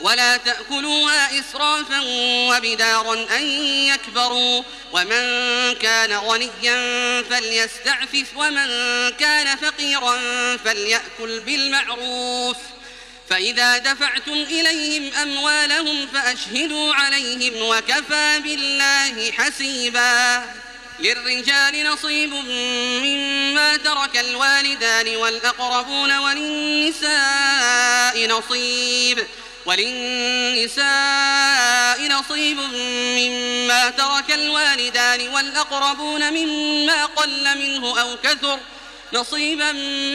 ولا تأكلوها إسرافا وبدارا أن يكبروا. ومن كان غنيا فليستعفف ومن كان فقيرا فليأكل بالمعروف. فإذا دفعتم إليهم أموالهم فأشهدوا عليهم وكفى بالله حسيبا. للرجال نصيب مما ترك الوالدان والأقربون وللنساء نصيب. وللنساء نصيب مما ترك الوالدان والأقربون مما قل منه أو كثر نصيبا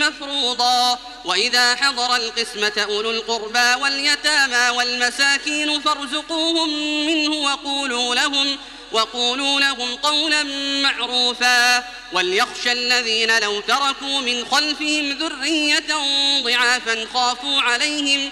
مفروضا. وإذا حضر القسمة أولو القربى واليتامى والمساكين فارزقوهم منه وقولوا لهم وقولوا لهم قولا معروفا. وليخشى الذين لو تركوا من خلفهم ذرية ضعافا خافوا عليهم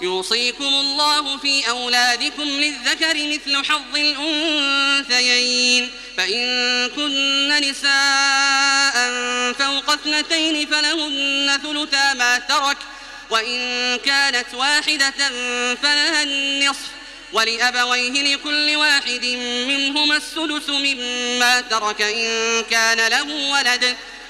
يوصيكم الله في أولادكم للذكر مثل حظ الأنثيين. فإن كن نساء فوق اثنتين فلهن ثلثا ما ترك وإن كانت واحدة فلها النصف. ولأبويه لكل واحد منهما السدس مما ترك إن كان له ولد.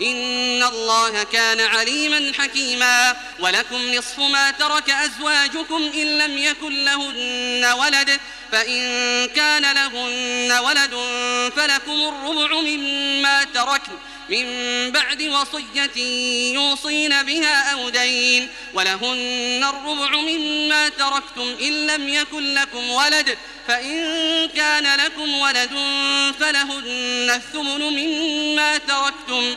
إن الله كان عليما حكيما ولكم نصف ما ترك أزواجكم إن لم يكن لهن ولد فإن كان لهن ولد فلكم الربع مما تركن من بعد وصية يوصين بها أو دين ولهن الربع مما تركتم إن لم يكن لكم ولد فإن كان لكم ولد فلهن الثمن مما تركتم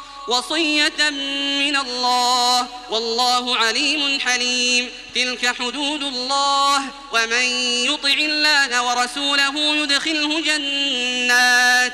وصية من الله والله عليم حليم. تلك حدود الله ومن يطع الله ورسوله يدخله جنات.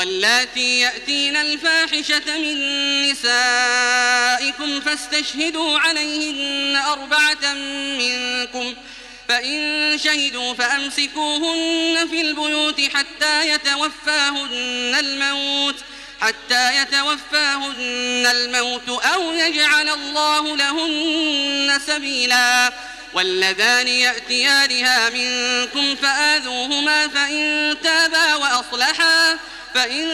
واللاتي يأتين الفاحشة من نسائكم فاستشهدوا عليهن أربعة منكم فإن شهدوا فأمسكوهن في البيوت حتى يتوفاهن الموت حتى يتوفاهن الموت أو يجعل الله لهن سبيلا واللذان يأتيانها منكم فآذوهما فإن تابا وأصلحا فإن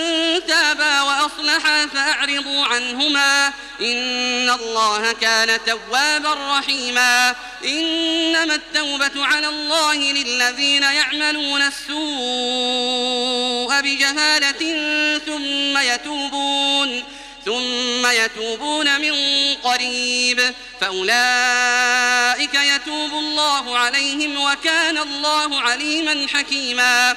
تابا وأصلحا فأعرضوا عنهما إن الله كان توابا رحيما إنما التوبة على الله للذين يعملون السوء بجهالة ثم يتوبون ثم يتوبون من قريب فأولئك يتوب الله عليهم وكان الله عليما حكيما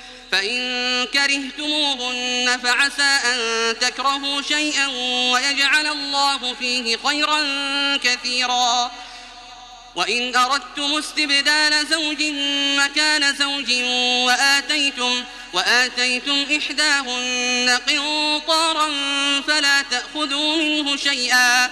فإن كرهتموهن فعسى أن تكرهوا شيئا ويجعل الله فيه خيرا كثيرا. وإن أردتم استبدال زوج مكان زوج وآتيتم وآتيتم إحداهن قنطارا فلا تأخذوا منه شيئا.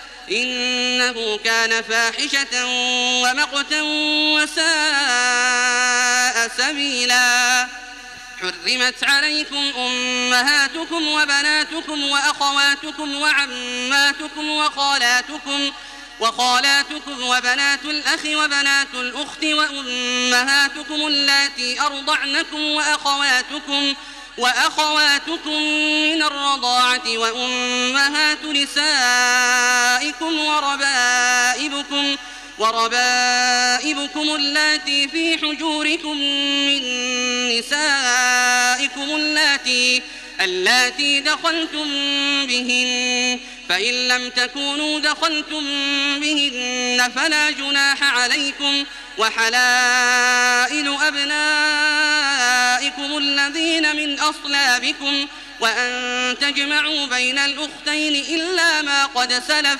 إنه كان فاحشة ومقتا وساء سبيلا. حرمت عليكم أمهاتكم وبناتكم وأخواتكم وعماتكم وخالاتكم وخالاتكم وبنات الأخ وبنات الأخت وأمهاتكم اللاتي أرضعنكم وأخواتكم وأخواتكم من الرضاعة وأمهات نسائكم وربائبكم وربائبكم اللاتي في حجوركم من نسائكم اللاتي اللاتي دخلتم بهن فإن لم تكونوا دخلتم بهن فلا جناح عليكم وحلائل أصلابكم وأن تجمعوا بين الأختين إلا ما قد سلف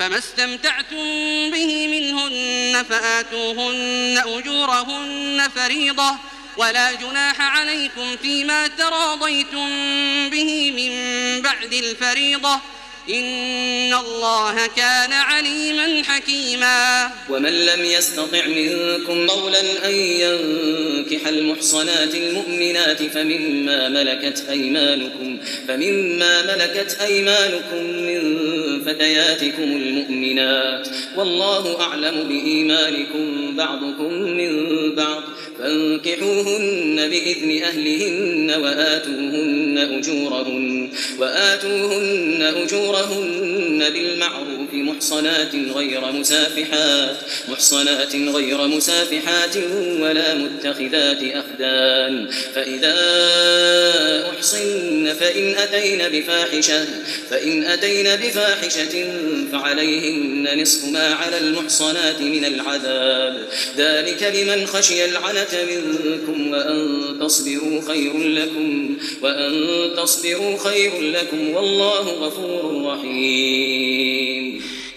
فما استمتعتم به منهن فآتوهن أجورهن فريضة ولا جناح عليكم فيما تراضيتم به من بعد الفريضة إن الله كان عليما حكيما. ومن لم يستطع منكم قولا أن ينكح المحصنات المؤمنات فمما ملكت أيمانكم فمما ملكت أيمانكم من فتياتكم المؤمنات والله أعلم بإيمانكم بعضكم من بعض. فانكحوهن بإذن أهلهن وآتوهن أجورهن وآتوهن أجورهن بالمعروف محصنات غير مسافحات محصنات غير مسافحات ولا متخذات أخدان. فإذا أحصن فإن أتين بفاحشة فإن أتين بفاحشة فعليهن نصف ما على المحصنات من العذاب. ذلك لمن خشي العنة منكم وأن تصبروا خير لكم وأن تصبروا خير لكم. والله غفور رحيم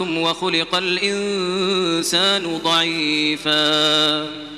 وخلق الإنسان ضعيفاً.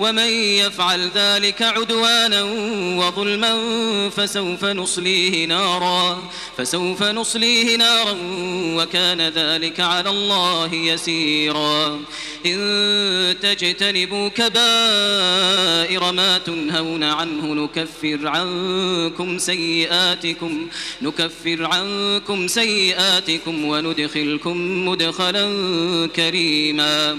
ومن يفعل ذلك عدوانا وظلما فسوف نصليه نارا فسوف نصليه نارا وكان ذلك على الله يسيرا. إن تجتنبوا كبائر ما تنهون عنه نكفر عنكم سيئاتكم نكفر عنكم سيئاتكم وندخلكم مدخلا كريما.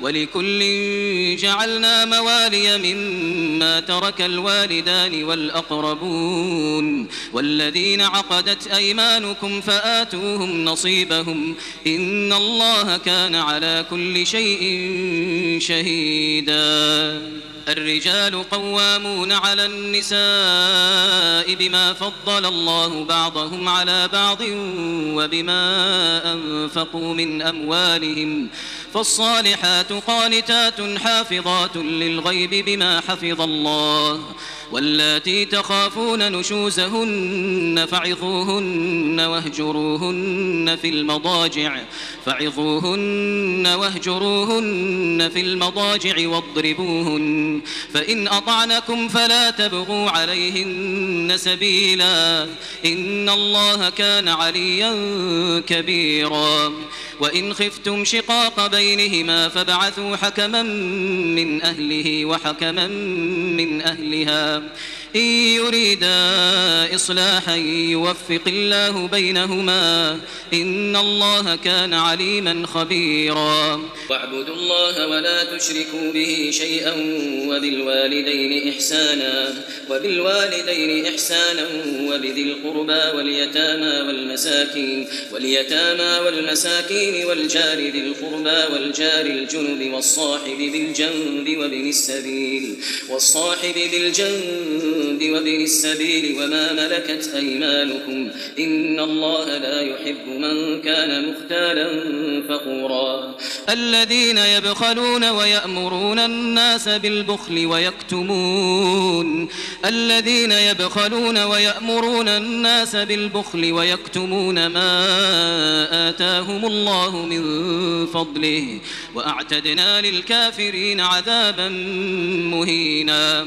ولكل جعلنا موالي مما ترك الوالدان والأقربون والذين عقدت أيمانكم فآتوهم نصيبهم إن الله كان على كل شيء شهيدا. الرجال قوامون على النساء بما فضل الله بعضهم على بعض وبما أنفقوا من أموالهم فالصالحات قانتات حافظات للغيب بما حفظ الله. واللاتي تخافون نشوزهن فعظوهن واهجروهن في المضاجع فعظوهن واهجروهن في المضاجع واضربوهن فإن أطعنكم فلا تبغوا عليهن سبيلا إن الله كان عليا كبيرا وإن خفتم شقاق بينهما فابعثوا حكما من أهله وحكما من أهلها الأنام إن يريدا إصلاحا يوفق الله بينهما إن الله كان عليما خبيرا. واعبدوا الله ولا تشركوا به شيئا وبالوالدين إحسانا وبالوالدين إحسانا وبذي القربى واليتامى والمساكين واليتامى والمساكين والجار ذي القربى والجار الجنب والصاحب بالجنب وابن السبيل والصاحب بالجنب وابن السبيل وما ملكت أيمانكم إن الله لا يحب من كان مختالا فخورا. الذين يبخلون ويأمرون الناس بالبخل ويكتمون. الذين يبخلون ويأمرون الناس بالبخل ويكتمون ما آتاهم الله من فضله وأعتدنا للكافرين عذابا مهينا.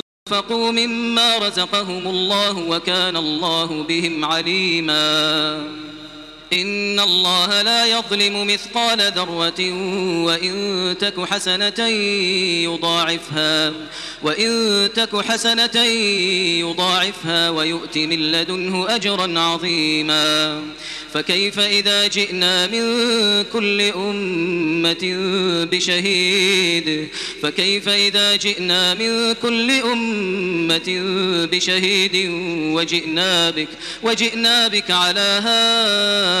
مما رزقهم الله وكان الله بهم عليماً. إن الله لا يظلم مثقال ذرة وإن تك حسنة يضاعفها وإن تك حسنة يضاعفها ويؤت من لدنه أجرا عظيما. فكيف إذا جئنا من كل أمة بشهيد؟ فكيف إذا جئنا من كل أمة بشهيد؟ وجئنا بك وجئنا بك على هؤلاء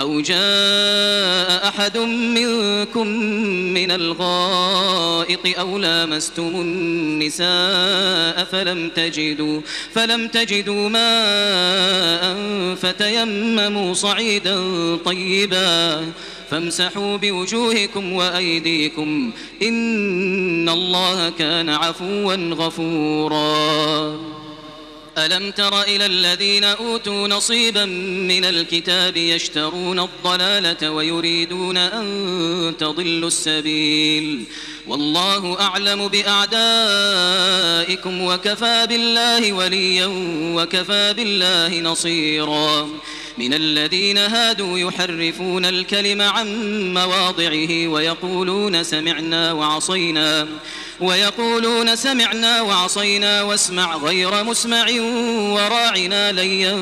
أو جاء أحد منكم من الغائط أو لامستم النساء فلم تجدوا فلم تجدوا ماء فتيمموا صعيدا طيبا. فامسحوا بوجوهكم وأيديكم إن الله كان عفوا غفورا. ألم تر إلى الذين أوتوا نصيبا من الكتاب يشترون الضلالة ويريدون أن تضلوا السبيل؟ والله أعلم بأعدائكم وكفى بالله وليا وكفى بالله نصيرا. من الذين هادوا يحرفون الكلم عن مواضعه ويقولون سمعنا وعصينا. ويقولون سمعنا وعصينا واسمع غير مسمع وراعنا ليا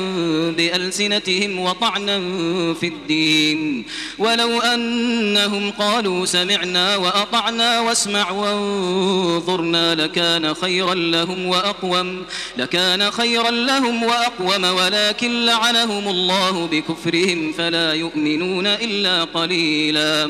بألسنتهم وطعنا في الدين. ولو أنهم قالوا سمعنا وأطعنا واسمع وانظرنا لكان خيرا لهم وأقوم لكان خيرا لهم وأقوم ولكن لعنهم الله بكفرهم فلا يؤمنون إلا قليلا.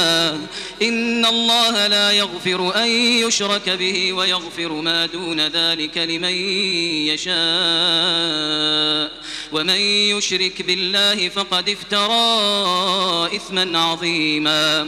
إن الله لا يغفر أن يشرك به ويغفر ما دون ذلك لمن يشاء. ومن يشرك بالله فقد افترى إثما عظيما.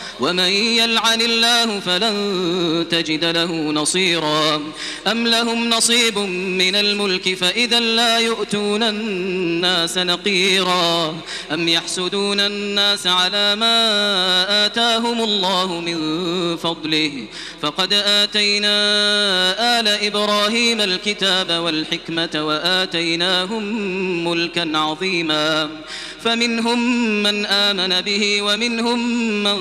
ومن يلعن الله فلن تجد له نصيرا. أم لهم نصيب من الملك فإذا لا يؤتون الناس نقيرا. أم يحسدون الناس على ما آتاهم الله من فضله. فقد آتينا آل إبراهيم الكتاب والحكمة وآتيناهم ملكا عظيما. فمنهم من آمن به ومنهم من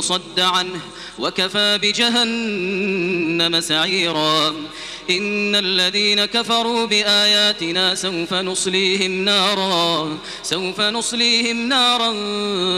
صد عنه وكفى بجهنم سعيرا. إن الذين كفروا بآياتنا سوف نصليهم نارا سوف نصليهم نارا.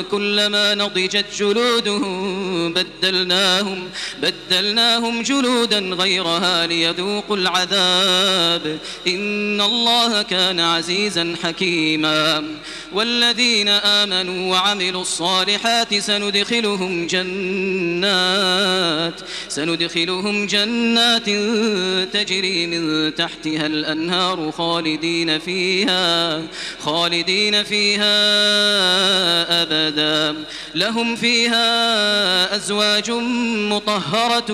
كلما نضجت جلودهم بدلناهم بدلناهم جلودا غيرها ليذوقوا العذاب. إن الله كان عزيزا حكيما. والذين آمنوا وعملوا الصالحات سندخلهم جنات سندخلهم جنات تجري من تحتها الأنهار خالدين فيها خالدين فيها أبدا. لهم فيها أزواج مطهرة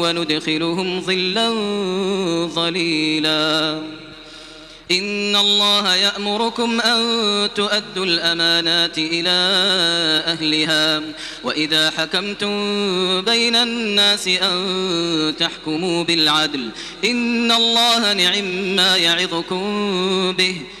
وندخلهم ظلا ظليلا. إن الله يأمركم أن تؤدوا الأمانات إلى أهلها وإذا حكمتم بين الناس أن تحكموا بالعدل إن الله نعم ما يعظكم به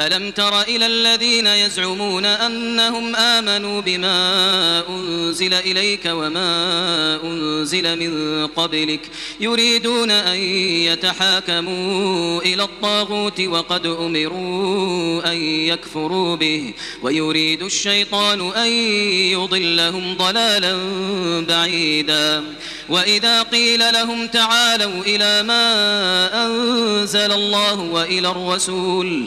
ألم تر إلى الذين يزعمون أنهم آمنوا بما أنزل إليك وما أنزل من قبلك يريدون أن يتحاكموا إلى الطاغوت وقد أمروا أن يكفروا به ويريد الشيطان أن يضلهم ضلالا بعيدا وإذا قيل لهم تعالوا إلى ما أنزل الله وإلى الرسول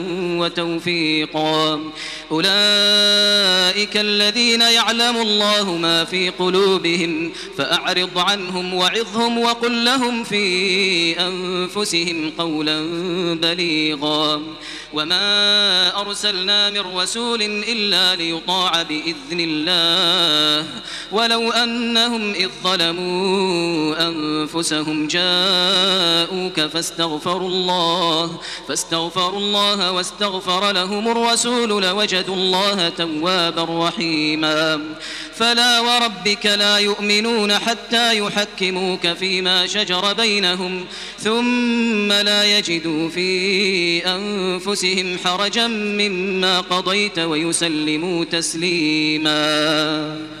وتوفيقا. أولئك الذين يعلم الله ما في قلوبهم فأعرض عنهم وعظهم وقل لهم في أنفسهم قولا بليغا. وما أرسلنا من رسول إلا ليطاع بإذن الله ولو أنهم إذ ظلموا أنفسهم جاءوك فاستغفروا الله فاستغفروا الله واستغفر لهم الرسول لوجدوا الله توابا رحيما فلا وربك لا يؤمنون حتى يحكموك فيما شجر بينهم ثم لا يجدوا في أنفسهم حرجا مما قضيت ويسلموا تسليماً.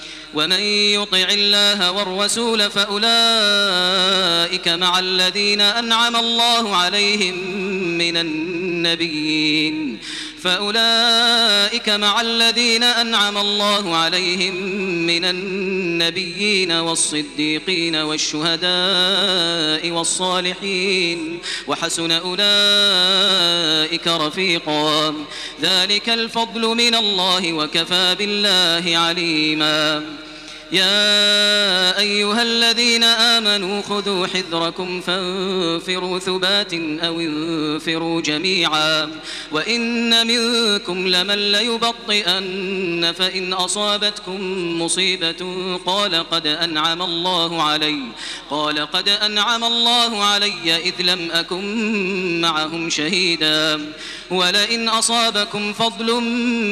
ومن يطع الله والرسول فأولئك مع الذين أنعم الله عليهم من النبيين. فأولئك مع الذين أنعم الله عليهم من النبيين والصديقين والشهداء والصالحين وحسن أولئك رفيقا. ذلك الفضل من الله وكفى بالله عليما. يا أيها الذين آمنوا خذوا حذركم فانفروا ثبات أو انفروا جميعا. وإن منكم لمن ليبطئن فإن أصابتكم مصيبة قال قد أنعم الله علي. قال قد أنعم الله علي إذ لم أكن معهم شهيدا. ولئن أصابكم فضل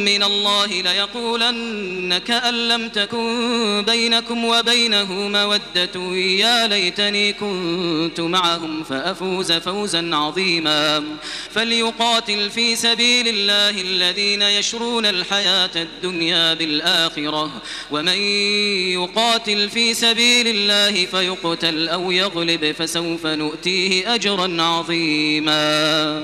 من الله ليقولن كأن لم تكن بينكم وبينه مودة. يا ليتني كنت معهم فأفوز فوزا عظيما. فليقاتل في سبيل الله الذين يشرون الحياة الدنيا بالآخرة. ومن يقاتل في سبيل الله فيقتل أو يغلب فسوف نؤتيه أجرا عظيما.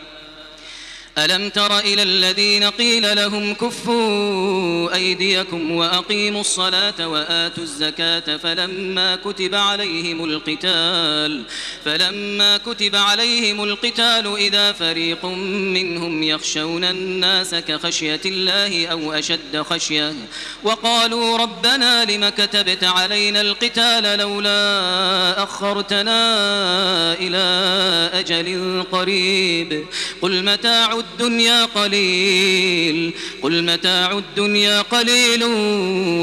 ألم تر إلى الذين قيل لهم كفوا أيديكم وأقيموا الصلاة وآتوا الزكاة فلما كتب عليهم القتال فلما كتب عليهم القتال إذا فريق منهم يخشون الناس كخشية الله أو أشد خشية وقالوا ربنا لم كتبت علينا القتال لولا أخرتنا إلى أجل قريب قل متاع الدنيا قليل. قل متاع الدنيا قليل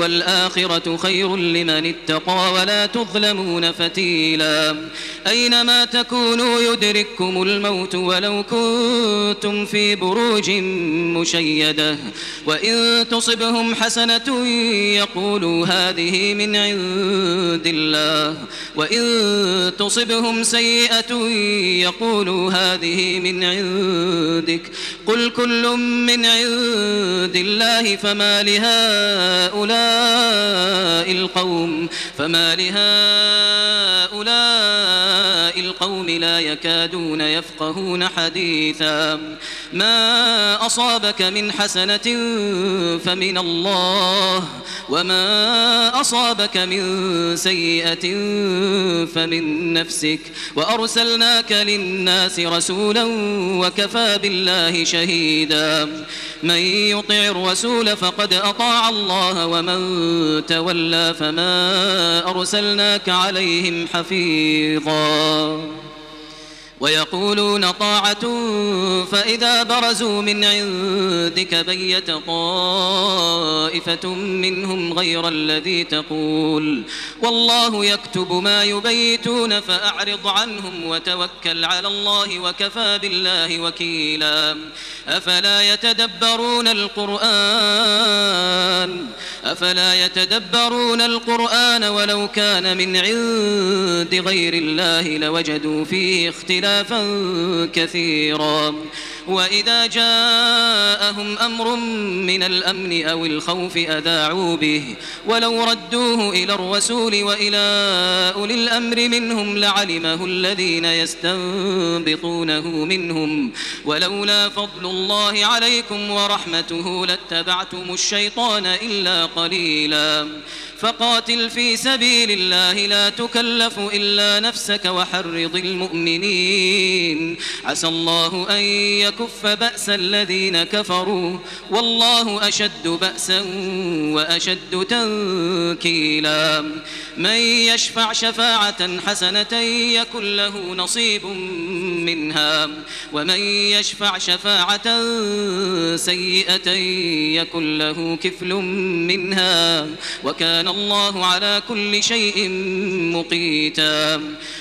والآخرة خير لمن اتقى ولا تظلمون فتيلا. أينما تكونوا يدرككم الموت ولو كنتم في بروج مشيدة. وإن تصبهم حسنة يقولوا هذه من عند الله. وإن تصبهم سيئة يقولوا هذه من عندك. قل كل من عند الله فما لهؤلاء القوم فما لهؤلاء القوم لا يكادون يفقهون حديثا. ما أصابك من حسنة فمن الله وما أصابك من سيئة فمن نفسك. وأرسلناك للناس رسولا وكفى بالله شهيدا. من يطع الرسول فقد أطاع الله ومن تولى فما أرسلناك عليهم حفيظا. ويقولون طاعة فإذا برزوا من عندك بيت طائفة منهم غير الذي تقول. والله يكتب ما يبيتون فأعرض عنهم وتوكل على الله وكفى بالله وكيلا. أفلا يتدبرون القرآن؟ أفلا يتدبرون القرآن ولو كان من عند غير الله لوجدوا فيه اختلافا كثيرا. وإذا جاءهم أمر من الأمن أو الخوف أذاعوا به. ولو ردوه إلى الرسول وإلى أولي الأمر منهم لعلمه الذين يستنبطونه منهم. ولولا فضل الله عليكم ورحمته لاتبعتم الشيطان إلا قليلا. فقاتل في سبيل الله لا تكلف إلا نفسك وحرض المؤمنين. عسى الله أن يكف بأس الذين كفروا والله أشد بأسا وأشد تنكيلا. من يشفع شفاعة حسنة يكن له نصيب منها. ومن يشفع شفاعة سيئة يكن له كفل منها. وكان الله على كل شيء مقيتا.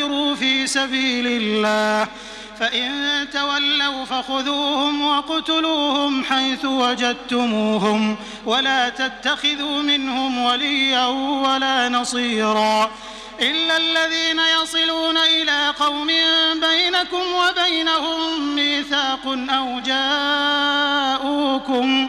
يهاجروا في سبيل الله. فإن تولوا فخذوهم وقتلوهم حيث وجدتموهم ولا تتخذوا منهم وليا ولا نصيرا. إلا الذين يصلون إلى قوم بينكم وبينهم ميثاق أو جاءوكم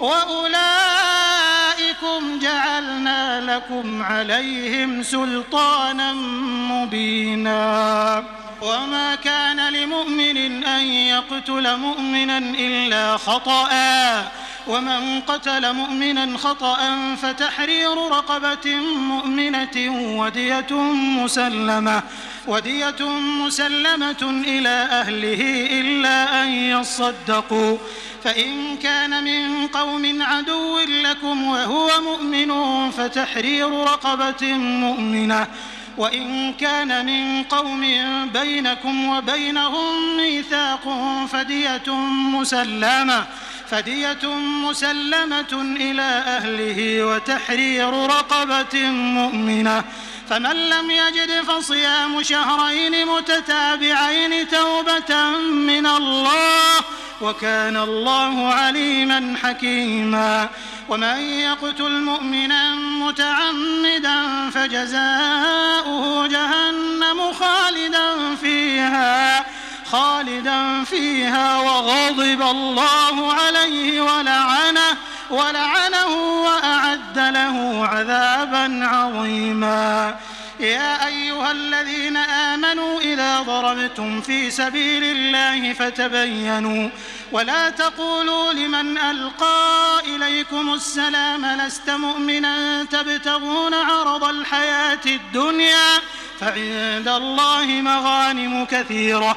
وأولئكم جعلنا لكم عليهم سلطانا مبينا. وما كان لمؤمن أن يقتل مؤمنا إلا خطأ. ومن قتل مؤمنا خطأ فتحرير رقبة مؤمنة ودية مسلمة ودية مسلمة إلى أهله إلا أن يصدقوا. فإن كان من قوم عدو لكم وهو مؤمن فتحرير رقبة مؤمنة. وإن كان من قوم بينكم وبينهم ميثاق فدية مسلمة. فدية مسلمة إلى أهله وتحرير رقبة مؤمنة. فمن لم يجد فصيام شهرين متتابعين توبة من الله وكان الله عليما حكيما. ومن يقتل مؤمنا متعمدا فجزاؤه جهنم خالدا فيها. خالدا فيها وغضب الله عليه ولعنه ولعنه وأعد له عذابا عظيما. يا أيها الذين آمنوا إذا ضربتم في سبيل الله فتبينوا ولا تقولوا لمن ألقى إليكم السلام لست مؤمنا تبتغون عرض الحياة الدنيا فعند الله مغانم كثيرة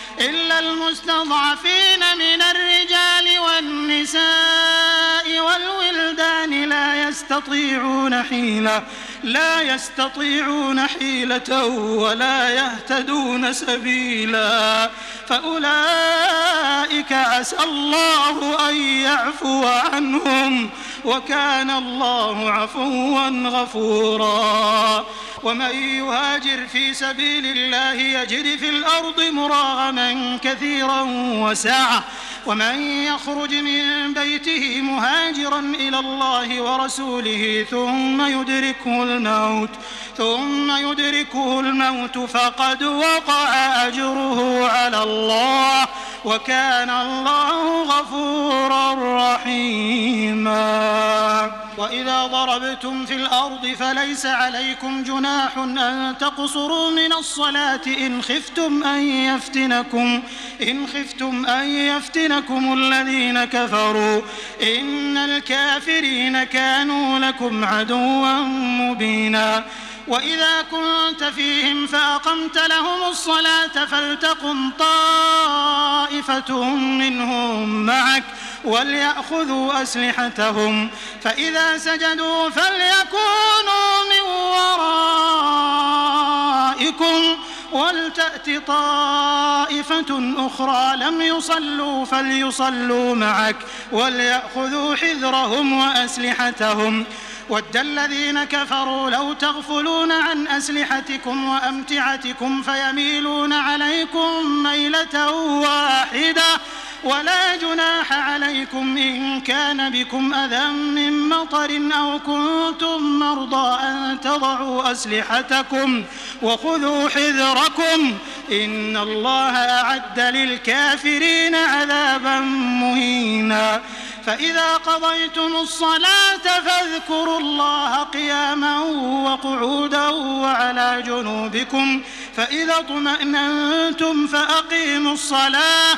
إلا المستضعفين من الرجال والنساء والولدان لا يستطيعون حيلة لا يستطيعون حيلة ولا يهتدون سبيلا. فأولئك عسى الله أن يعفو عنهم. وكان الله عفوا غفورا. ومن يهاجر في سبيل الله يجد في الأرض مراغما كثيرا وسعة. ومن يخرج من بيته مهاجرا إلى الله ورسوله ثم يدركه الموت ثم يدركه الموت فقد وقع أجره على الله وكان الله غفورا رحيما. وإذا ضربتم في الأرض فليس عليكم جناح أن تقصروا من الصلاة إن خفتم أن يفتنكم إن خفتم أن يفتنكم. الذين كفروا إن الكافرين كانوا لكم عدوا مبينا وإذا كنت فيهم فأقمت لهم الصلاة فلتقم طائفة منهم معك وليأخذوا أسلحتهم فإذا سجدوا فليكونوا من ورائكم ولتأت طائفة أخرى لم يصلوا فليصلوا معك وليأخذوا حذرهم وأسلحتهم ود الذين كفروا لو تغفلون عن أسلحتكم وأمتعتكم فيميلون عليكم ميلة واحدة ولا جناح عليكم إن كان بكم أذى من مطر أو كنتم مرضى أن تضعوا أسلحتكم وخذوا حذركم إن الله أعد للكافرين عذابا مهينا فإذا قضيتم الصلاة فاذكروا الله قياما وقعودا وعلى جنوبكم فإذا اطمأننتم فأقيموا الصلاة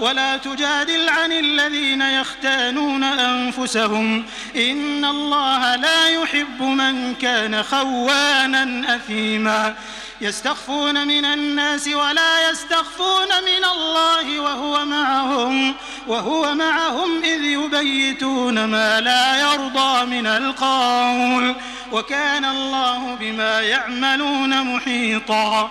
ولا تجادل عن الذين يختانون أنفسهم. إن الله لا يحب من كان خوانا أثيما. يستخفون من الناس ولا يستخفون من الله وهو معهم. وهو معهم إذ يبيتون ما لا يرضى من القول. وكان الله بما يعملون محيطا.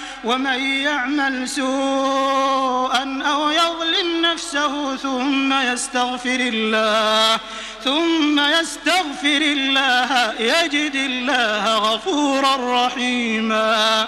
ومن يعمل سوءا أو يظلم نفسه ثم يستغفر الله ثم يستغفر الله يجد الله غفورا رحيما.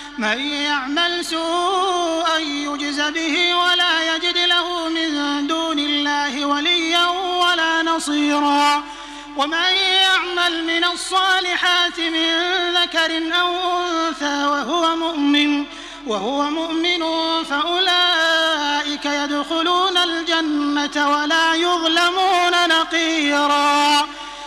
من يعمل سوءا يجز به ولا يجد له من دون الله وليا ولا نصيرا. ومن يعمل من الصالحات من ذكر أو أنثى وهو مؤمن وهو مؤمن فأولئك يدخلون الجنة ولا يظلمون نقيرا.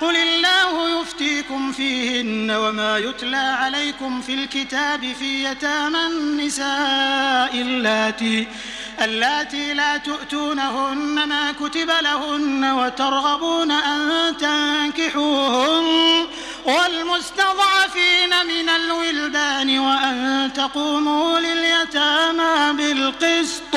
قل الله يفتيكم فيهن وما يتلى عليكم في الكتاب في يتامى النساء اللاتي اللاتي لا تؤتونهن ما كتب لهن وترغبون أن تنكحوهن والمستضعفين من الولدان وأن تقوموا لليتامى بالقسط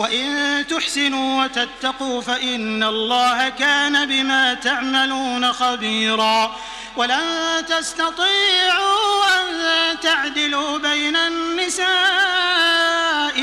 وإن تحسنوا وتتقوا فإن الله كان بما تعملون خبيرا ولن تستطيعوا أن تعدلوا بين النساء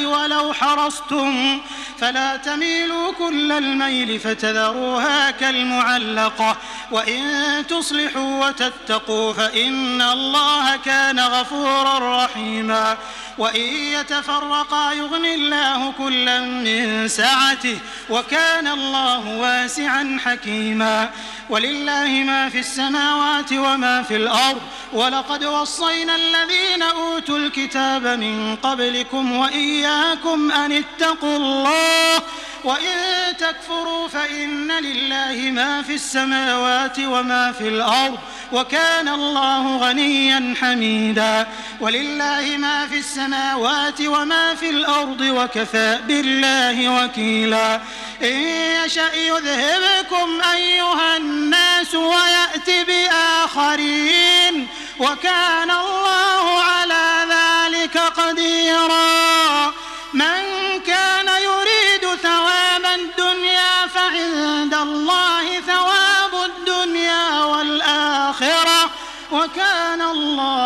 ولو حرصتم فلا تميلوا كل الميل فتذروها كالمعلقة وإن تصلحوا وتتقوا فإن الله كان غفورا رحيما وإن يتفرقا يغن الله كلا من سعته وكان الله واسعا حكيما ولله ما في السماوات وما في الأرض. ولقد وصينا الذين أوتوا الكتاب من قبلكم وإياكم أن اتقوا الله وإن تكفروا فإن لله ما في السماوات وما في الأرض وكان الله غنيا حميدا ولله ما في السماوات وما في الأرض وكفى بالله وكيلا إن يشأ يذهبكم أيها الناس ويأت بآخرين وكان الله على ذلك قديرا من كان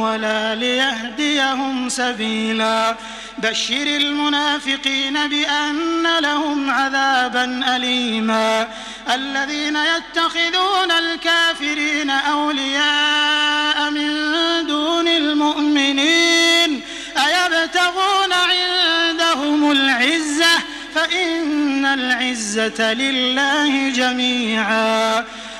ولا ليهديهم سبيلا. بشر المنافقين بأن لهم عذابا أليما. الذين يتخذون الكافرين أولياء من دون المؤمنين أيبتغون عندهم العزة؟ فإن العزة لله جميعا.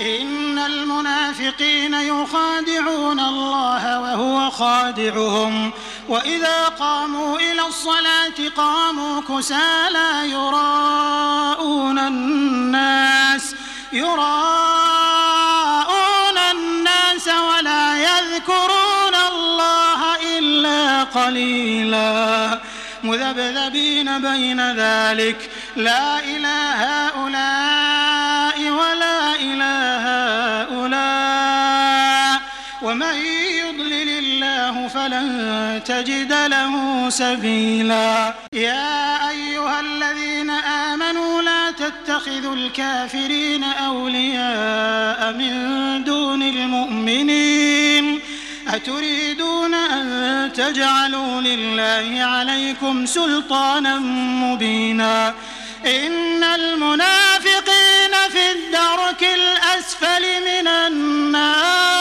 إن المنافقين يخادعون الله وهو خادعهم. وإذا قاموا إلى الصلاة قاموا كسالى يراءون الناس. يراءون الناس ولا يذكرون الله إلا قليلا. مذبذبين بين ذلك. لا إله هؤلاء ومن يضلل الله فلن تجد له سبيلا. يا أيها الذين آمنوا لا تتخذوا الكافرين أولياء من دون المؤمنين. أتريدون أن تجعلوا لله عليكم سلطانا مبينا. إن المنافقين في الدرك الأسفل من النار.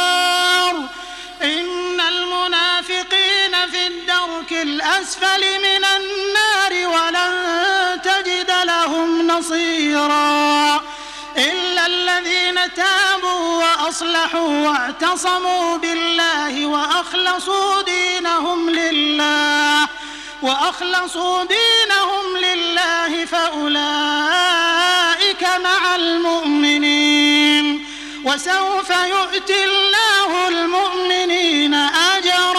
الأسفل من النار ولن تجد لهم نصيرا إلا الذين تابوا وأصلحوا واعتصموا بالله وأخلصوا دينهم لله وأخلصوا دينهم لله فأولئك مع المؤمنين وسوف يؤتي الله المؤمنين أجرا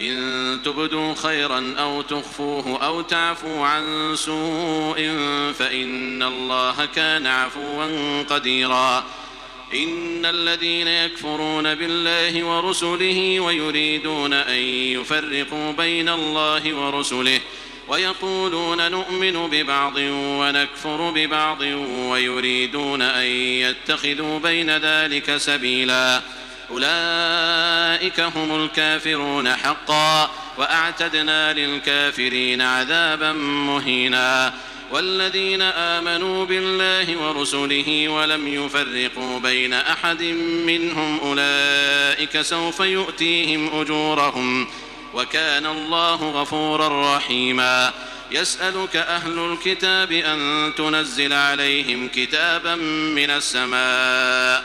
إن تبدوا خيرا أو تخفوه أو تعفوا عن سوء فإن الله كان عفوا قديرا. إن الذين يكفرون بالله ورسله ويريدون أن يفرقوا بين الله ورسله ويقولون نؤمن ببعض ونكفر ببعض ويريدون أن يتخذوا بين ذلك سبيلاً. أولئك هم الكافرون حقا وأعتدنا للكافرين عذابا مهينا والذين آمنوا بالله ورسله ولم يفرقوا بين أحد منهم أولئك سوف يؤتيهم أجورهم وكان الله غفورا رحيما يسألك أهل الكتاب أن تنزل عليهم كتابا من السماء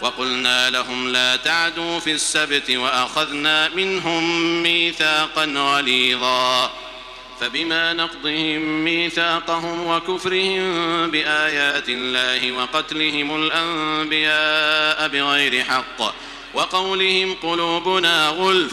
وقلنا لهم لا تعدوا في السبت وأخذنا منهم ميثاقا غليظا. فبما نقضهم ميثاقهم وكفرهم بآيات الله وقتلهم الأنبياء بغير حق وقولهم قلوبنا غلف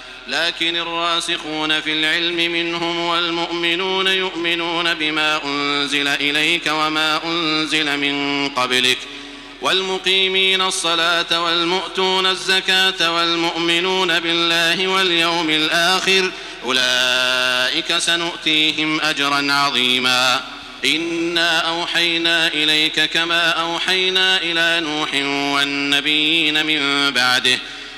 لكن الراسخون في العلم منهم والمؤمنون يؤمنون بما أنزل إليك وما أنزل من قبلك والمقيمين الصلاة والمؤتون الزكاة والمؤمنون بالله واليوم الآخر أولئك سنؤتيهم أجرا عظيما إنا أوحينا إليك كما أوحينا إلى نوح والنبيين من بعده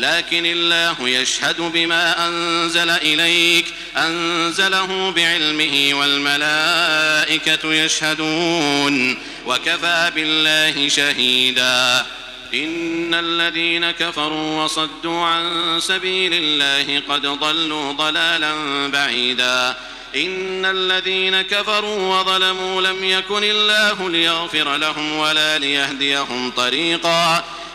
لكن الله يشهد بما أنزل إليك. أنزله بعلمه والملائكة يشهدون. وكفى بالله شهيدا. إن الذين كفروا وصدوا عن سبيل الله قد ضلوا ضلالا بعيدا. إن الذين كفروا وظلموا لم يكن الله ليغفر لهم ولا ليهديهم طريقا.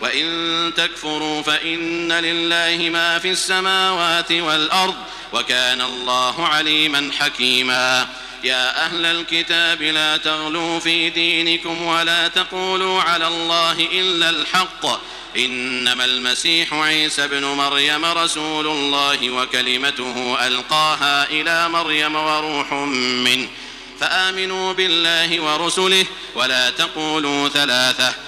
وإن تكفروا فإن لله ما في السماوات والأرض وكان الله عليما حكيما. يا أهل الكتاب لا تغلوا في دينكم ولا تقولوا على الله إلا الحق. إنما المسيح عيسى بن مريم رسول الله وكلمته ألقاها إلى مريم وروح منه. فآمنوا بالله ورسله ولا تقولوا ثلاثة.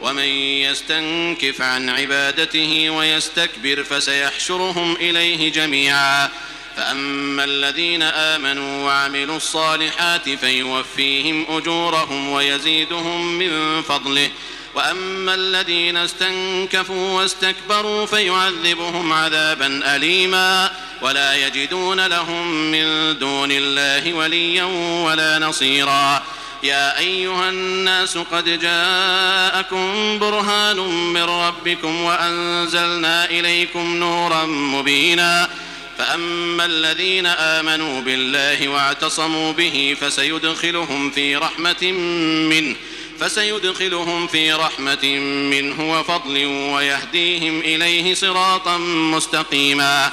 ومن يستنكف عن عبادته ويستكبر فسيحشرهم إليه جميعا. فأما الذين آمنوا وعملوا الصالحات فيوفيهم أجورهم ويزيدهم من فضله. وأما الذين استنكفوا واستكبروا فيعذبهم عذابا أليما. ولا يجدون لهم من دون الله وليا ولا نصيرا. يا أيها الناس قد جاءكم برهان من ربكم وأنزلنا إليكم نورا مبينا. فأما الذين آمنوا بالله واعتصموا به فسيدخلهم في رحمة منه فسيدخلهم في رحمة منه وفضل ويهديهم إليه صراطا مستقيما.